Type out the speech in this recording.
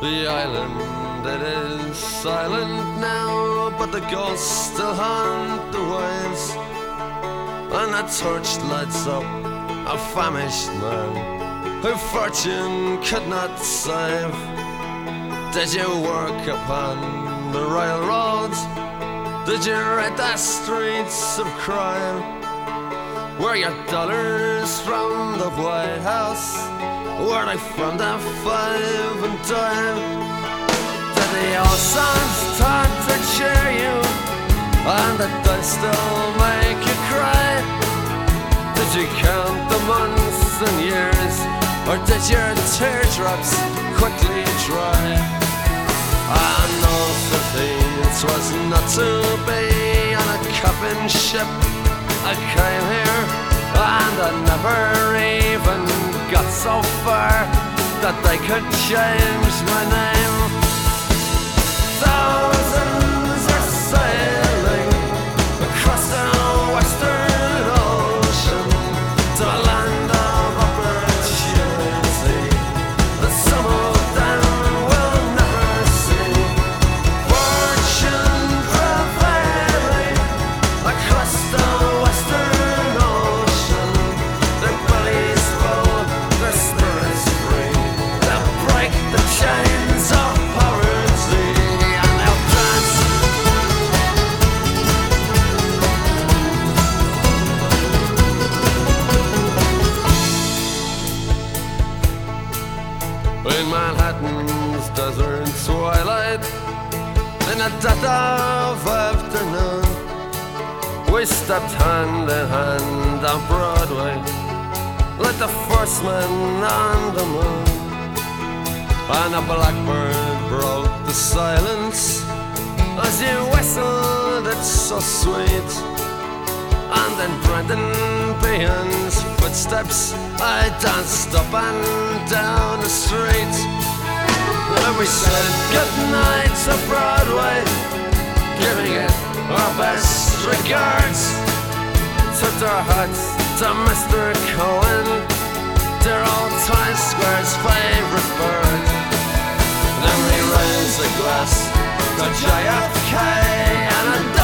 The island it is silent now, but the ghosts still haunt the waves. And a torch lights up a famished man who fortune could not save. Did you work upon the railroads? Did you ride the streets of crime? Were your dollars from the White House? Were they from the five and dime? Did the old songs start to cheer you? And did they still make you cry? Did you count the months and years? Or did your teardrops quickly dry? I know that it was not to be on a coffin ship I came here and I never even got so far that they could change my name. In Manhattan's desert twilight, in the dead of afternoon, we stepped hand in hand on Broadway, like the first man on the moon. And a blackbird broke the silence as you whistled, it's so sweet. And then Brendan Behan's footsteps. I danced up and down the street. And we said goodnight to Broadway, giving it our best regards. to our huts to Mr. Cohen, dear old Times Square's favorite bird. Then we raised a glass to JFK and a